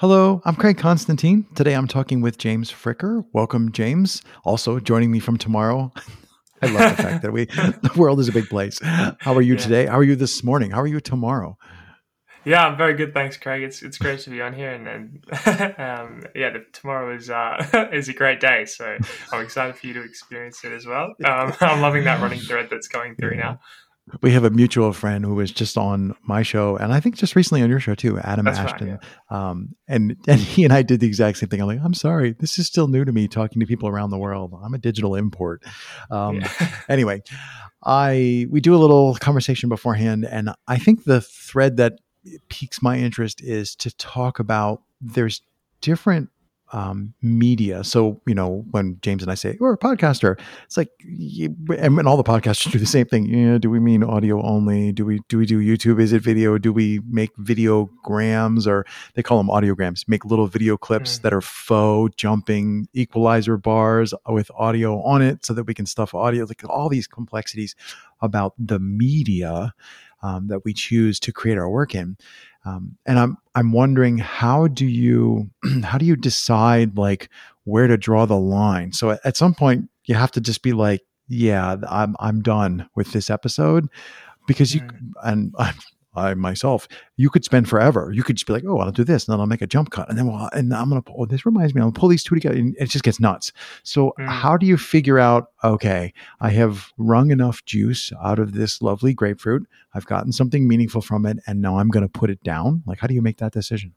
Hello, I'm Craig Constantine. Today I'm talking with James Fricker. Welcome, James. Also joining me from tomorrow. I love the fact that we the world is a big place. How are you yeah. today? How are you this morning? How are you tomorrow? Yeah, I'm very good, thanks, Craig. It's it's great to be on here, and, and um, yeah, the, tomorrow is uh, is a great day, so I'm excited for you to experience it as well. Um, I'm loving that running thread that's going through yeah. now we have a mutual friend who was just on my show and I think just recently on your show too, Adam That's Ashton. Right, yeah. um, and and he and I did the exact same thing. I'm like, I'm sorry, this is still new to me talking to people around the world. I'm a digital import. Um, yeah. anyway, I we do a little conversation beforehand, and I think the thread that piques my interest is to talk about there's different um, media. So, you know, when James and I say we're a podcaster, it's like, and all the podcasters do the same thing. You know, do we mean audio only? Do we do we do YouTube? Is it video? Do we make videograms or they call them audiograms? Make little video clips mm. that are faux jumping equalizer bars with audio on it, so that we can stuff audio. Like all these complexities about the media um, that we choose to create our work in. Um, and I'm I'm wondering how do you how do you decide like where to draw the line? So at, at some point you have to just be like, yeah, I'm I'm done with this episode because you and I'm I myself, you could spend forever. You could just be like, oh, I'll do this, and then I'll make a jump cut, and then well, and I'm gonna. Oh, this reminds me, I'll pull these two together, and it just gets nuts. So, mm. how do you figure out? Okay, I have wrung enough juice out of this lovely grapefruit. I've gotten something meaningful from it, and now I'm going to put it down. Like, how do you make that decision?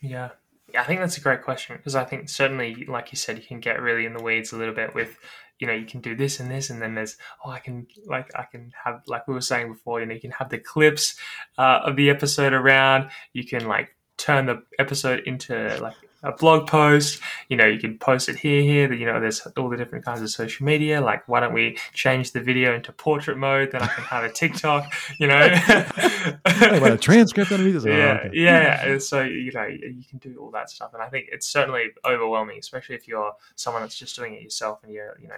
Yeah, I think that's a great question because I think certainly, like you said, you can get really in the weeds a little bit with you know you can do this and this and then there's oh i can like i can have like we were saying before you know you can have the clips uh, of the episode around. You can like turn the episode into like a blog post. You know, you can post it here, here. You know, there's all the different kinds of social media. Like, why don't we change the video into portrait mode? Then I can have a TikTok. You know, a transcript video. Yeah, okay. yeah. So you know, you can do all that stuff, and I think it's certainly overwhelming, especially if you're someone that's just doing it yourself, and you're, you know,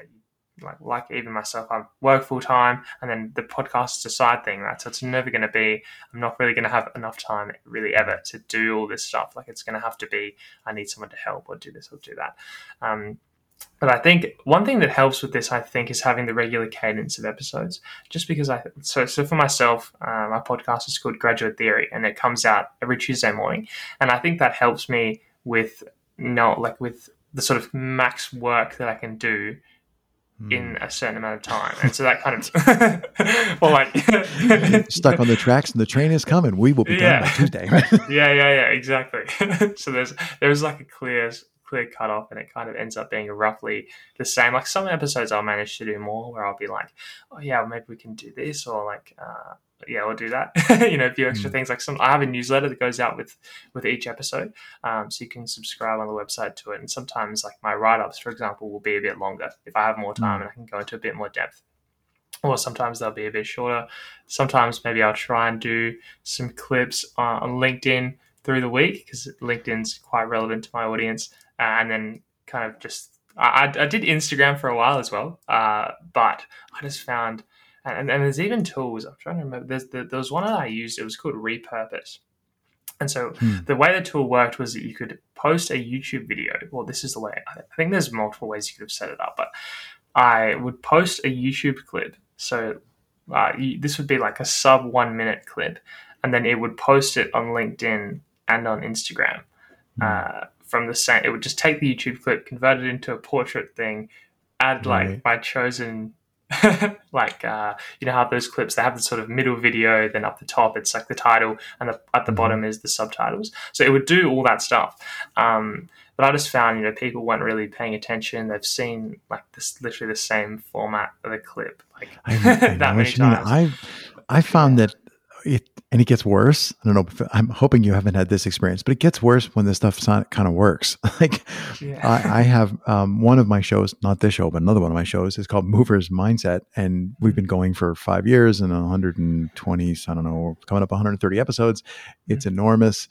like like even myself, I work full time, and then the podcast is a side thing, right? So it's never going to be. I'm not really going to have enough time, really, ever, to do all this stuff. Like it's going to have to be. I need someone to help, or do this, or do that. Um, but I think one thing that helps with this, I think, is having the regular cadence of episodes. Just because I, so so for myself, uh, my podcast is called Graduate Theory, and it comes out every Tuesday morning, and I think that helps me with not like with the sort of max work that I can do in hmm. a certain amount of time. And so that kind of, well, like stuck on the tracks and the train is coming. We will be yeah. done by Tuesday. Yeah, yeah, yeah, exactly. so there's there's like a clear clear cutoff, and it kind of ends up being roughly the same. Like some episodes I'll manage to do more, where I'll be like, oh yeah, maybe we can do this, or like. Uh, yeah, we'll do that. you know, a few extra mm. things like some. I have a newsletter that goes out with with each episode, um, so you can subscribe on the website to it. And sometimes, like my write ups, for example, will be a bit longer if I have more time mm. and I can go into a bit more depth. Or sometimes they'll be a bit shorter. Sometimes maybe I'll try and do some clips on, on LinkedIn through the week because LinkedIn's quite relevant to my audience, uh, and then kind of just I, I, did Instagram for a while as well, uh, but I just found and, and there's even tools. I'm trying to remember. There's the, there was one that I used. It was called Repurpose. And so hmm. the way the tool worked was that you could post a YouTube video. Well, this is the way. I think there's multiple ways you could have set it up, but I would post a YouTube clip. So uh, you, this would be like a sub one minute clip, and then it would post it on LinkedIn and on Instagram. Hmm. Uh, from the same, it would just take the YouTube clip, convert it into a portrait thing, add like right. my chosen like uh, you know how those clips they have the sort of middle video then up the top it's like the title and the, at the mm-hmm. bottom is the subtitles. So it would do all that stuff. Um, but i just found you know people weren't really paying attention. They've seen like this literally the same format of a clip like I, I that many times. I i found that it and it gets worse. I don't know. I'm hoping you haven't had this experience, but it gets worse when the stuff kind of works. like yeah. I, I, have um, one of my shows, not this show, but another one of my shows is called Movers Mindset, and we've been going for five years and 120, I don't know, coming up 130 episodes. It's mm-hmm. enormous,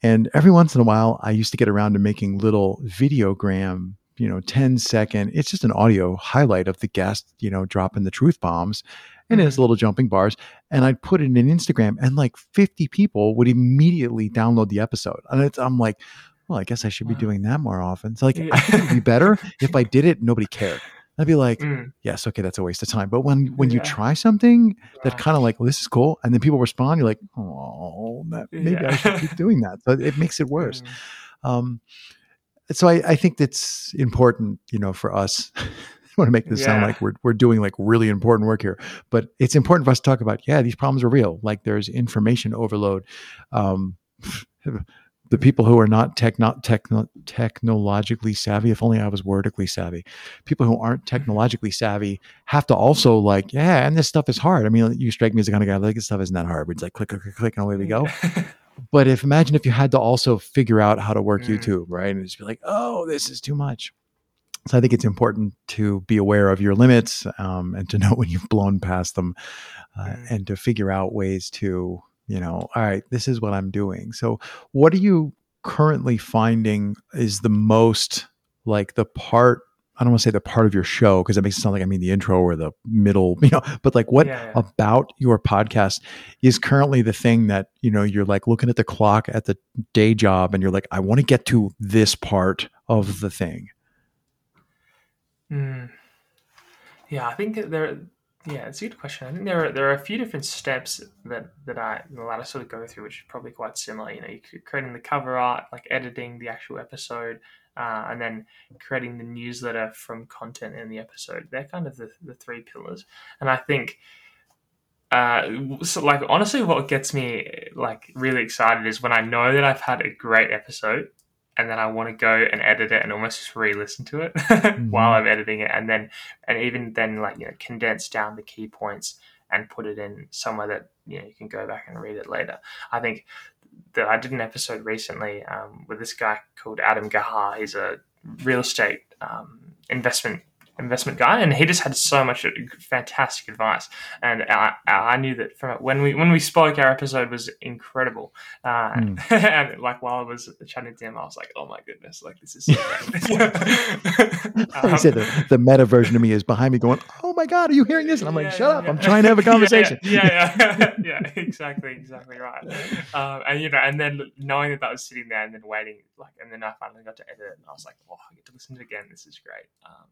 and every once in a while, I used to get around to making little videogram you know 10 second it's just an audio highlight of the guest you know dropping the truth bombs and it has mm-hmm. little jumping bars. And I'd put it in Instagram, and like 50 people would immediately download the episode. And I'm like, well, I guess I should be doing that more often. So like, yeah. I think it'd be better if I did it, nobody cared. I'd be like, mm. yes, okay, that's a waste of time. But when when yeah. you try something that kind of like, well, this is cool, and then people respond, you're like, oh, that, maybe yeah. I should keep doing that. So it makes it worse. Mm. Um, so I, I think that's important, you know, for us. I want to make this yeah. sound like we're we're doing like really important work here, but it's important for us to talk about. Yeah, these problems are real. Like there's information overload. Um, the people who are not techno, techno, technologically savvy, if only I was wordically savvy, people who aren't mm-hmm. technologically savvy have to also like, yeah, and this stuff is hard. I mean, you strike me as the kind of guy like this stuff isn't that hard. But It's like click, click, click, click, and away we go. but if imagine if you had to also figure out how to work mm. YouTube, right? And just be like, oh, this is too much. So I think it's important to be aware of your limits um, and to know when you've blown past them, uh, mm. and to figure out ways to you know, all right, this is what I'm doing. So, what are you currently finding is the most like the part? I don't want to say the part of your show because it makes it sound like I mean the intro or the middle, you know, but like what yeah, yeah. about your podcast is currently the thing that, you know, you're like looking at the clock at the day job and you're like, I want to get to this part of the thing. Mm. Yeah, I think that there yeah, it's a good question. I think there are there are a few different steps that that I that I sort of go through, which is probably quite similar. You know, you're creating the cover art, like editing the actual episode, uh, and then creating the newsletter from content in the episode. They're kind of the, the three pillars. And I think, uh, so like honestly, what gets me like really excited is when I know that I've had a great episode and then I want to go and edit it and almost just re-listen to it mm-hmm. while I'm editing it, and then and even then like you know condense down the key points and put it in somewhere that you know you can go back and read it later. I think that I did an episode recently um, with this guy called Adam Gahar. He's a real estate um, investment investment guy, and he just had so much fantastic advice. And I, I knew that from when we when we spoke, our episode was incredible. Uh, mm. and like while I was chatting to him, I was like, "Oh my goodness, like this is." So um, said the, the, meta version of me is behind me, going, "Oh my god, are you hearing this?" And I'm like, yeah, "Shut yeah, up! Yeah. I'm trying to have a conversation." yeah, yeah, yeah, exactly, exactly right. Um, and you know, and then knowing that that was sitting there, and then waiting, like, and then I finally got to edit it, and I was like, "Oh, I get to listen to it again. This is great." Um,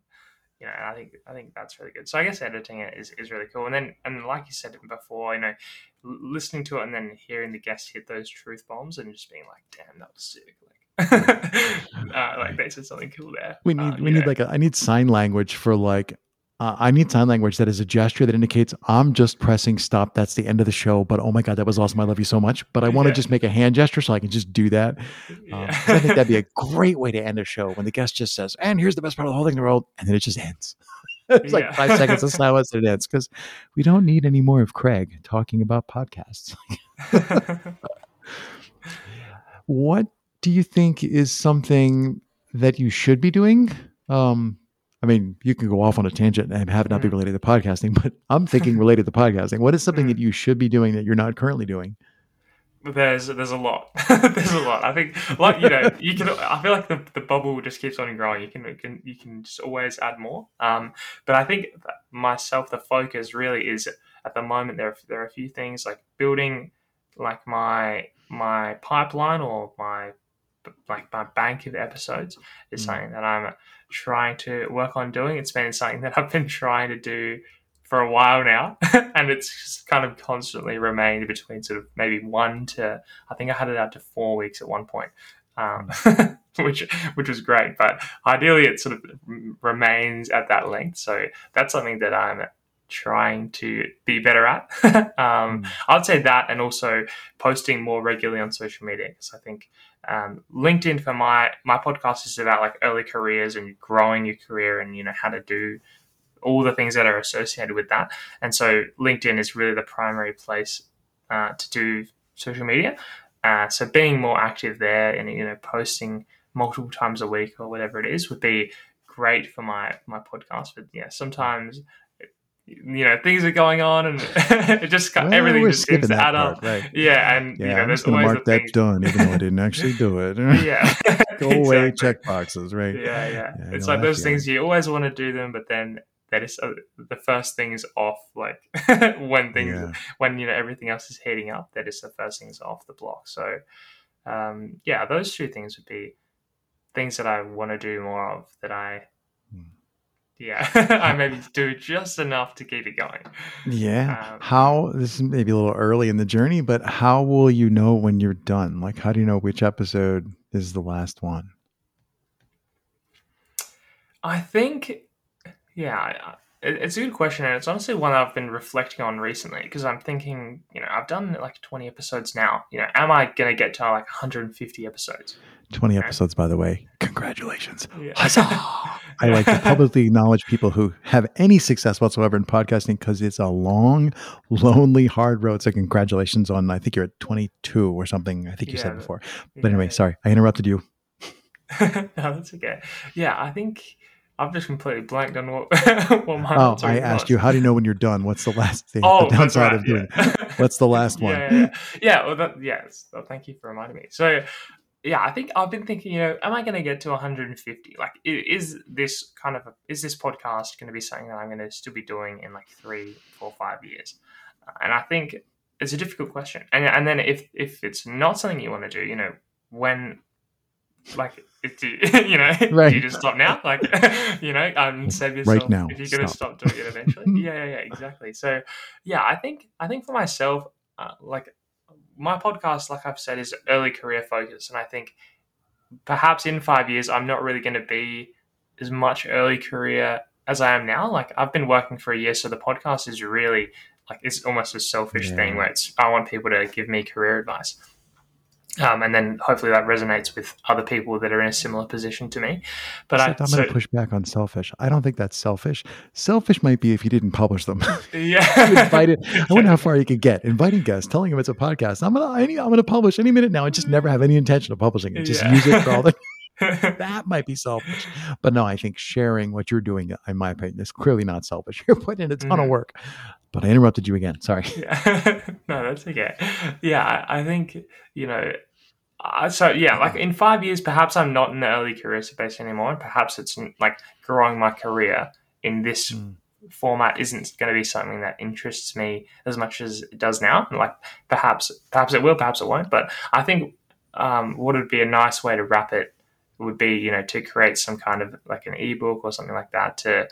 you know, I think I think that's really good. So I guess editing it is, is really cool. And then and like you said before, you know, listening to it and then hearing the guests hit those truth bombs and just being like, damn, that was sick. Like, uh, like they said something cool there. We need um, we need know. like a, I need sign language for like uh, I need sign language that is a gesture that indicates I'm just pressing stop. That's the end of the show. But oh my God, that was awesome. I love you so much. But I want to yeah. just make a hand gesture so I can just do that. Um, I think that'd be a great way to end a show when the guest just says, and here's the best part of the whole thing in the world. And then it just ends. it's like five seconds of silence and it ends because we don't need any more of Craig talking about podcasts. what do you think is something that you should be doing? Um, I mean, you can go off on a tangent and have it not be mm. related to podcasting, but I'm thinking related to podcasting. What is something that mm. you should be doing that you're not currently doing? There's there's a lot. there's a lot. I think like you know you can. I feel like the, the bubble just keeps on growing. You can, you can you can just always add more. Um, but I think myself the focus really is at the moment there are, there are a few things like building like my my pipeline or my like my bank of episodes is mm. something that I'm trying to work on doing. It's been something that I've been trying to do for a while now, and it's kind of constantly remained between sort of maybe one to I think I had it out to four weeks at one point, um, which which was great. But ideally, it sort of remains at that length. So that's something that I'm trying to be better at. um, mm. I'd say that, and also posting more regularly on social media because I think um, LinkedIn for my my podcast is about like early careers and growing your career and you know how to do all the things that are associated with that. And so LinkedIn is really the primary place uh, to do social media. Uh, so being more active there and you know posting multiple times a week or whatever it is would be great for my my podcast. But yeah, sometimes you know things are going on and it just well, everything just seems to add part, up right. yeah and yeah, you know, i'm just gonna mark that done even though i didn't actually do it yeah go away exactly. check boxes right yeah yeah, yeah it's like those things you always want to do them but then that is uh, the first thing is off like when things yeah. when you know everything else is heating up that is the first things off the block so um, yeah those two things would be things that I want to do more of that I. yeah, I maybe do just enough to keep it going. Yeah. Um, how this is maybe a little early in the journey, but how will you know when you're done? Like, how do you know which episode is the last one? I think, yeah, it, it's a good question, and it's honestly one I've been reflecting on recently because I'm thinking, you know, I've done like 20 episodes now. You know, am I going to get to like 150 episodes? 20 episodes, by the way. Congratulations. Yeah. Huzzah! I like to publicly acknowledge people who have any success whatsoever in podcasting because it's a long, lonely, hard road. So, congratulations on, I think you're at 22 or something. I think you Yeah, said but- before. Yeah. But anyway, sorry, I interrupted you. no, that's okay. Yeah, I think I've just completely blanked on what, what my Oh, I was. asked you, how do you know when you're done? What's the last thing? Oh, the downside right, of doing yeah. What's the last one? Yeah, yeah, yeah. Yeah, well, that, yes. Well, thank you for reminding me. So, yeah, I think I've been thinking, you know, am I going to get to 150? Like, is this kind of a, is this podcast going to be something that I'm going to still be doing in like three, four, five years? Uh, And I think it's a difficult question. And and then if if it's not something you want to do, you know, when like if you, you know Right. do you just stop now like you know and save yourself right now, if you're going to stop. stop doing it eventually yeah yeah yeah exactly so yeah i think i think for myself uh, like my podcast like i've said is early career focus and i think perhaps in five years i'm not really going to be as much early career as i am now like i've been working for a year so the podcast is really like it's almost a selfish Yeah. thing where it's i want people to give me career advice um, and then hopefully that resonates with other people that are in a similar position to me but I, Except I'm so, going to push back on selfish. I don't think that's selfish. Selfish might be if you didn't publish them. yeah Invited. I wonder how far you could get inviting guests, telling them it's a podcast. I'm gonna, I, I'm gonna publish any minute now. I just never have any intention of publishing it. Just Yeah. use it for all the. That might be selfish, but no, I think sharing what you're doing, in my opinion, is clearly not selfish. You're putting in a ton of Mhm. work. But I interrupted you again. Sorry. Yeah. no, that's okay. Yeah, I, I think you know. Uh, so yeah, like in five years, perhaps I'm not in the early career space anymore, and perhaps it's mm, like growing my career in this Mm. format isn't going to be something that interests me as much as it does now. Like perhaps, perhaps it will, perhaps it won't. But I think um, what would be a nice way to wrap it would be, you know, to create some kind of like an ebook or something like that to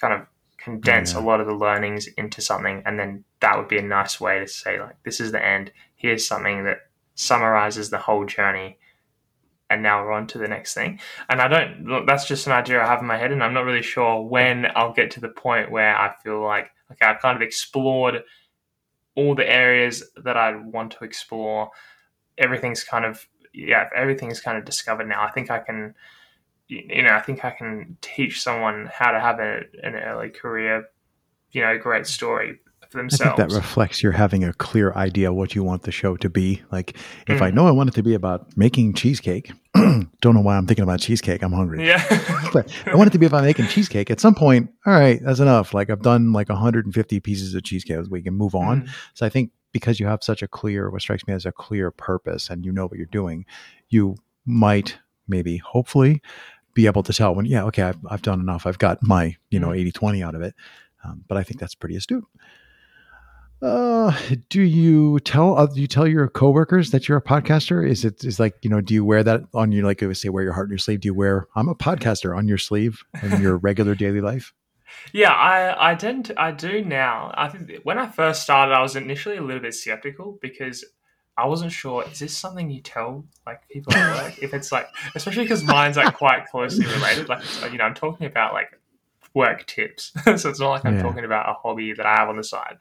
kind of condense Yeah. a lot of the learnings into something, and then that would be a nice way to say like, this is the end. Here's something that summarizes the whole journey. And now we're on to the next thing. And I don't, look, that's just an idea I have in my head. And I'm not really sure when I'll get to the point where I feel like, okay, I've kind of explored all the areas that I want to explore. Everything's kind of, yeah, everything's kind of discovered now. I think I can, you know, I think I can teach someone how to have a, an early career, you know, great story for I think themselves. that reflects you're having a clear idea what you want the show to be. Like, if I Mhm. know I want it to be about making cheesecake, don't know why I'm thinking about cheesecake. I'm hungry. yeah. But I want it to be about making cheesecake. At some point, all right, that's enough. Like I've done like 150 pieces of cheesecake. We can move on. Mhm. So I think because you have such a clear, what strikes me as a clear purpose, and you know what you're doing, you might maybe, hopefully, be able to tell when, yeah, okay, I've, I've done enough. I've got my, you know, Mhm. 80 20 out of it. Um, but I think that's pretty astute. Uh, do you tell uh, do you tell your coworkers that you're a podcaster? Is it is like you know? Do you wear that on your like I would say wear your heart on your sleeve? Do you wear I'm a podcaster on your sleeve in your regular daily life? Yeah, I I tend to I do now. I think when I first started, I was initially a little bit skeptical because I wasn't sure is this something you tell like people at work if it's like especially because mine's like quite closely related. Like you know, I'm talking about like work tips, so it's not like I'm Yeah. talking about a hobby that I have on the side.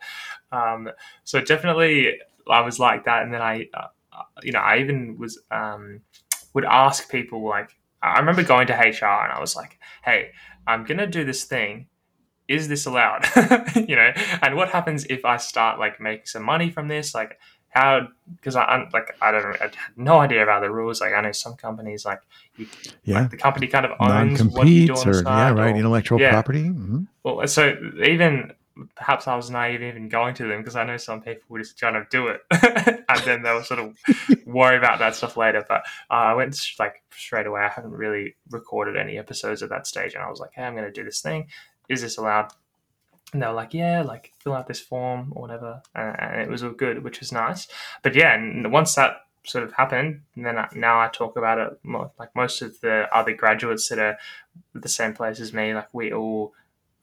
Um, so definitely, I was like that, and then I, uh, uh, you know, I even was um, would ask people like I remember going to HR and I was like, hey, I'm gonna do this thing is this allowed you know and what happens if i start like making some money from this like how because I, I'm like i don't I had no idea about the rules like i know some companies like you Yeah, like the company kind of owns what you do on the or yeah, right, or- intellectual yeah. property. Mhm. well so even perhaps i was naive even going to them because i know some people would just kind of do it and then they'll sort of worry about that stuff later but uh, i went like straight away i haven't really recorded any episodes at that stage and i was like hey i'm going to do this thing is this allowed and they were like yeah like fill out this form or whatever and, and it was all good which was nice but yeah and once that sort of happened. And then I, now I talk about it more, like most of the other graduates that are the same place as me. Like we all,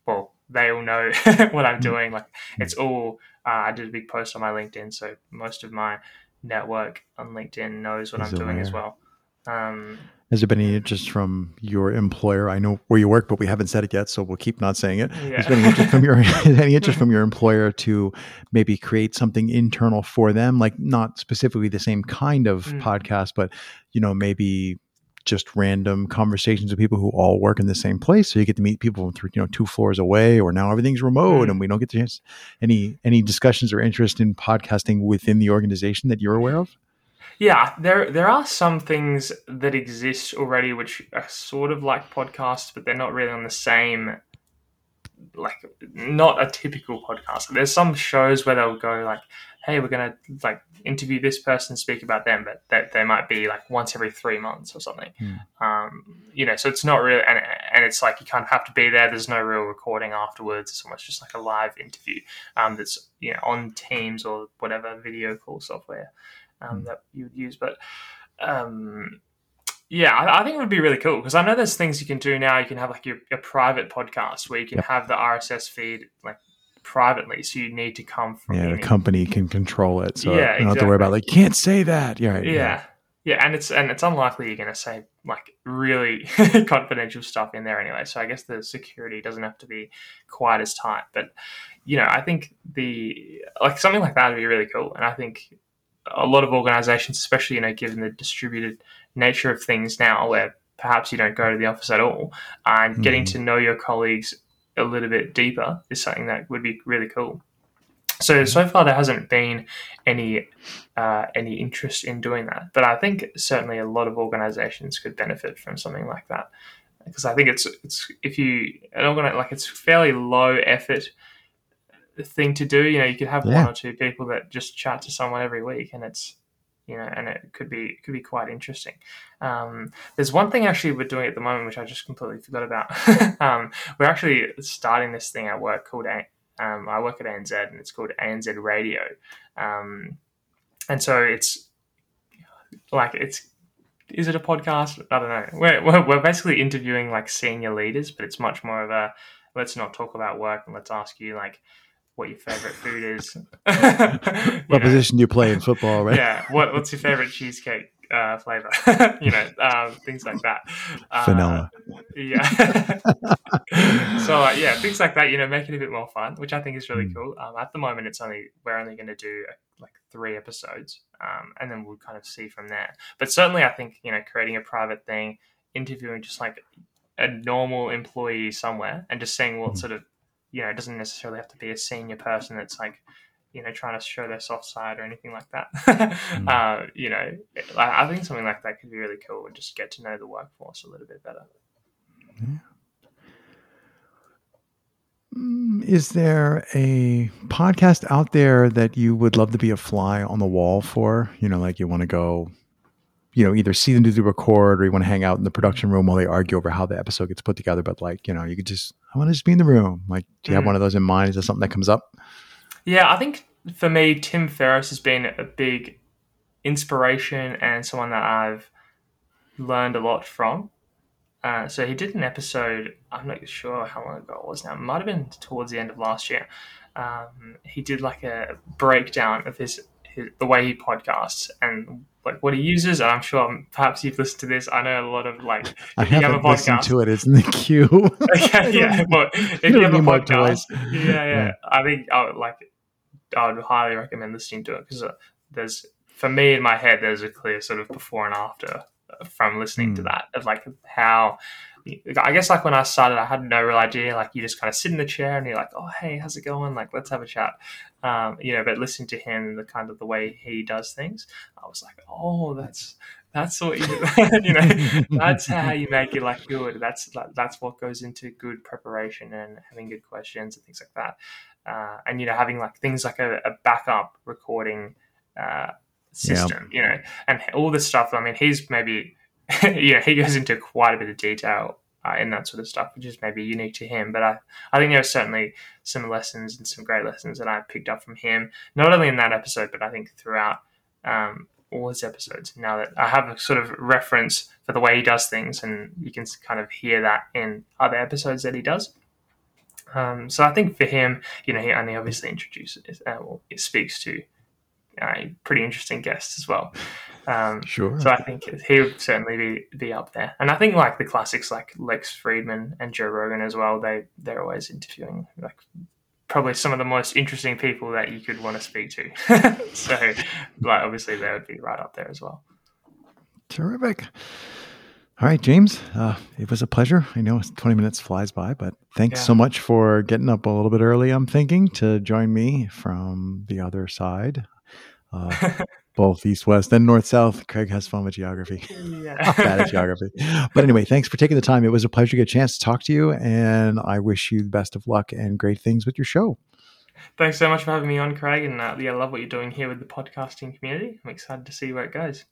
well, they all know what I'm mm. doing. Like it's all. Uh, I did a big post on my LinkedIn, so most of my network on LinkedIn knows what Is I'm doing as well. Um, has there been any interest from your employer? I know where you work, but we haven't said it yet, so we'll keep not saying it. Yeah. Has there been any interest from your any interest from your employer to maybe create something internal for them, like not specifically the same kind of mm. podcast, but you know maybe just random conversations with people who all work in the same place, so you get to meet people from you know two floors away, or now everything's remote mm. and we don't get to chance. Any any discussions or interest in podcasting within the organization that you're aware of? Yeah, there there are some things that exist already which are sort of like podcasts, but they're not really on the same like not a typical podcast. There's some shows where they'll go like, "Hey, we're gonna like interview this person, speak about them," but that they might be like once every three months or something. Mm. Um, you know, so it's not really, and and it's like you kind of have to be there. There's no real recording afterwards. It's almost just like a live interview um, that's you know on Teams or whatever video call software um, mm. that you would use. But um, yeah, I, I, think it would be really cool because I know there's things you can do now. You can have like your, your private podcast where you can yep. have the RSS feed like privately, so you need to come from yeah, the company can control it, so yeah, you don't exactly. have to worry about like can't say that. Yeah, right, yeah. yeah. Yeah, and it's and it's unlikely you're going to say like really confidential stuff in there anyway. So I guess the security doesn't have to be quite as tight. But you know, I think the like something like that would be really cool. And I think a lot of organizations, especially, you know, given the distributed nature of things now, where perhaps you don't go to the office at all, and mm-hmm. getting to know your colleagues a little bit deeper is something that would be really cool. So so far there hasn't been any uh, any interest in doing that, but I think certainly a lot of organisations could benefit from something like that because I think it's it's if you an organi- like it's fairly low effort thing to do. You know, you could have yeah. one or two people that just chat to someone every week, and it's you know, and it could be it could be quite interesting. Um, there's one thing actually we're doing at the moment which I just completely forgot about. um, we're actually starting this thing at work called um, I work at ANZ and it's called ANZ Radio, um, and so it's like it's is it a podcast? I don't know. We're, we're, we're basically interviewing like senior leaders, but it's much more of a let's not talk about work and let's ask you like what your favorite food is. what position do you play in football, right? Yeah. What, what's your favorite cheesecake uh, flavor? you know, um, things like that. Uh, Vanilla. Yeah. so uh, yeah, things like that. You know, make it a bit more fun, which I think is really mm. cool. Um, at the moment, it's only we're only going to do uh, like three episodes, um, and then we'll kind of see from there. But certainly, I think you know, creating a private thing, interviewing just like a normal employee somewhere, and just seeing what mm. sort of you know, it doesn't necessarily have to be a senior person that's like, you know, trying to show their soft side or anything like that. mm. uh, you know, I, I think something like that could be really cool and just get to know the workforce a little bit better. Yeah. Mm, is there a podcast out there that you would love to be a fly on the wall for? You know, like you want to go you know, either see them do the record or you want to hang out in the production room while they argue over how the episode gets put together. But like, you know, you could just, I want to just be in the room. Like, do you mm. have one of those in mind? Is that something that comes up? Yeah, I think for me, Tim Ferriss has been a big inspiration and someone that I've learned a lot from. Uh, so he did an episode, I'm not sure how long ago it was now, it might have been towards the end of last year. Um, he did like a breakdown of his, his the way he podcasts and like what he uses. And I'm sure perhaps you've listened to this. I know a lot of like I haven't have listened to it. It's in the queue. yeah, yeah. But if you have a podcast, yeah, yeah, yeah, I think I would like. I would highly recommend listening to it because uh, there's for me in my head there's a clear sort of before and after from listening mm. to hmm. that of like how I guess like when I started, I had no real idea. Like you just kind of sit in the chair and you're like, "Oh, hey, how's it going? Like, let's have a chat." Um, you know, but listening to him, and the kind of the way he does things, I was like, "Oh, that's that's what you, you know, that's how you make it like good. That's that's what goes into good preparation and having good questions and things like that. Uh, and you know, having like things like a, a backup recording uh, system, you know, and all this stuff. I mean, he's maybe yeah, he goes into quite a bit of detail uh, in that sort of stuff, which is maybe unique to him. But I, I think there are certainly some lessons and some great lessons that I picked up from him, not only in that episode, but I think throughout um, all his episodes. Now that I have a sort of reference for the way he does things, and you can kind of hear that in other episodes that he does. Um, so I think for him, you know, he only obviously introduces, uh, well, it speaks to a pretty interesting guests as well. Um, sure. So I think he would certainly be, be up there. And I think like the classics like Lex Fridman and Joe Rogan as well, they they're always interviewing like probably some of the most interesting people that you could want to speak to. so like obviously they would be right up there as well. Terrific. All right, James, uh, it was a pleasure. I know 20 minutes flies by, but thanks yeah. so much for getting up a little bit early, I'm thinking, to join me from the other side uh, both east west and north south. Craig has fun with geography. Yeah. bad at geography. But anyway, thanks for taking the time. It was a pleasure to get a chance to talk to you, and I wish you the best of luck and great things with your show. Thanks so much for having me on, Craig. And uh, yeah, I love what you're doing here with the podcasting community. I'm excited to see where it goes.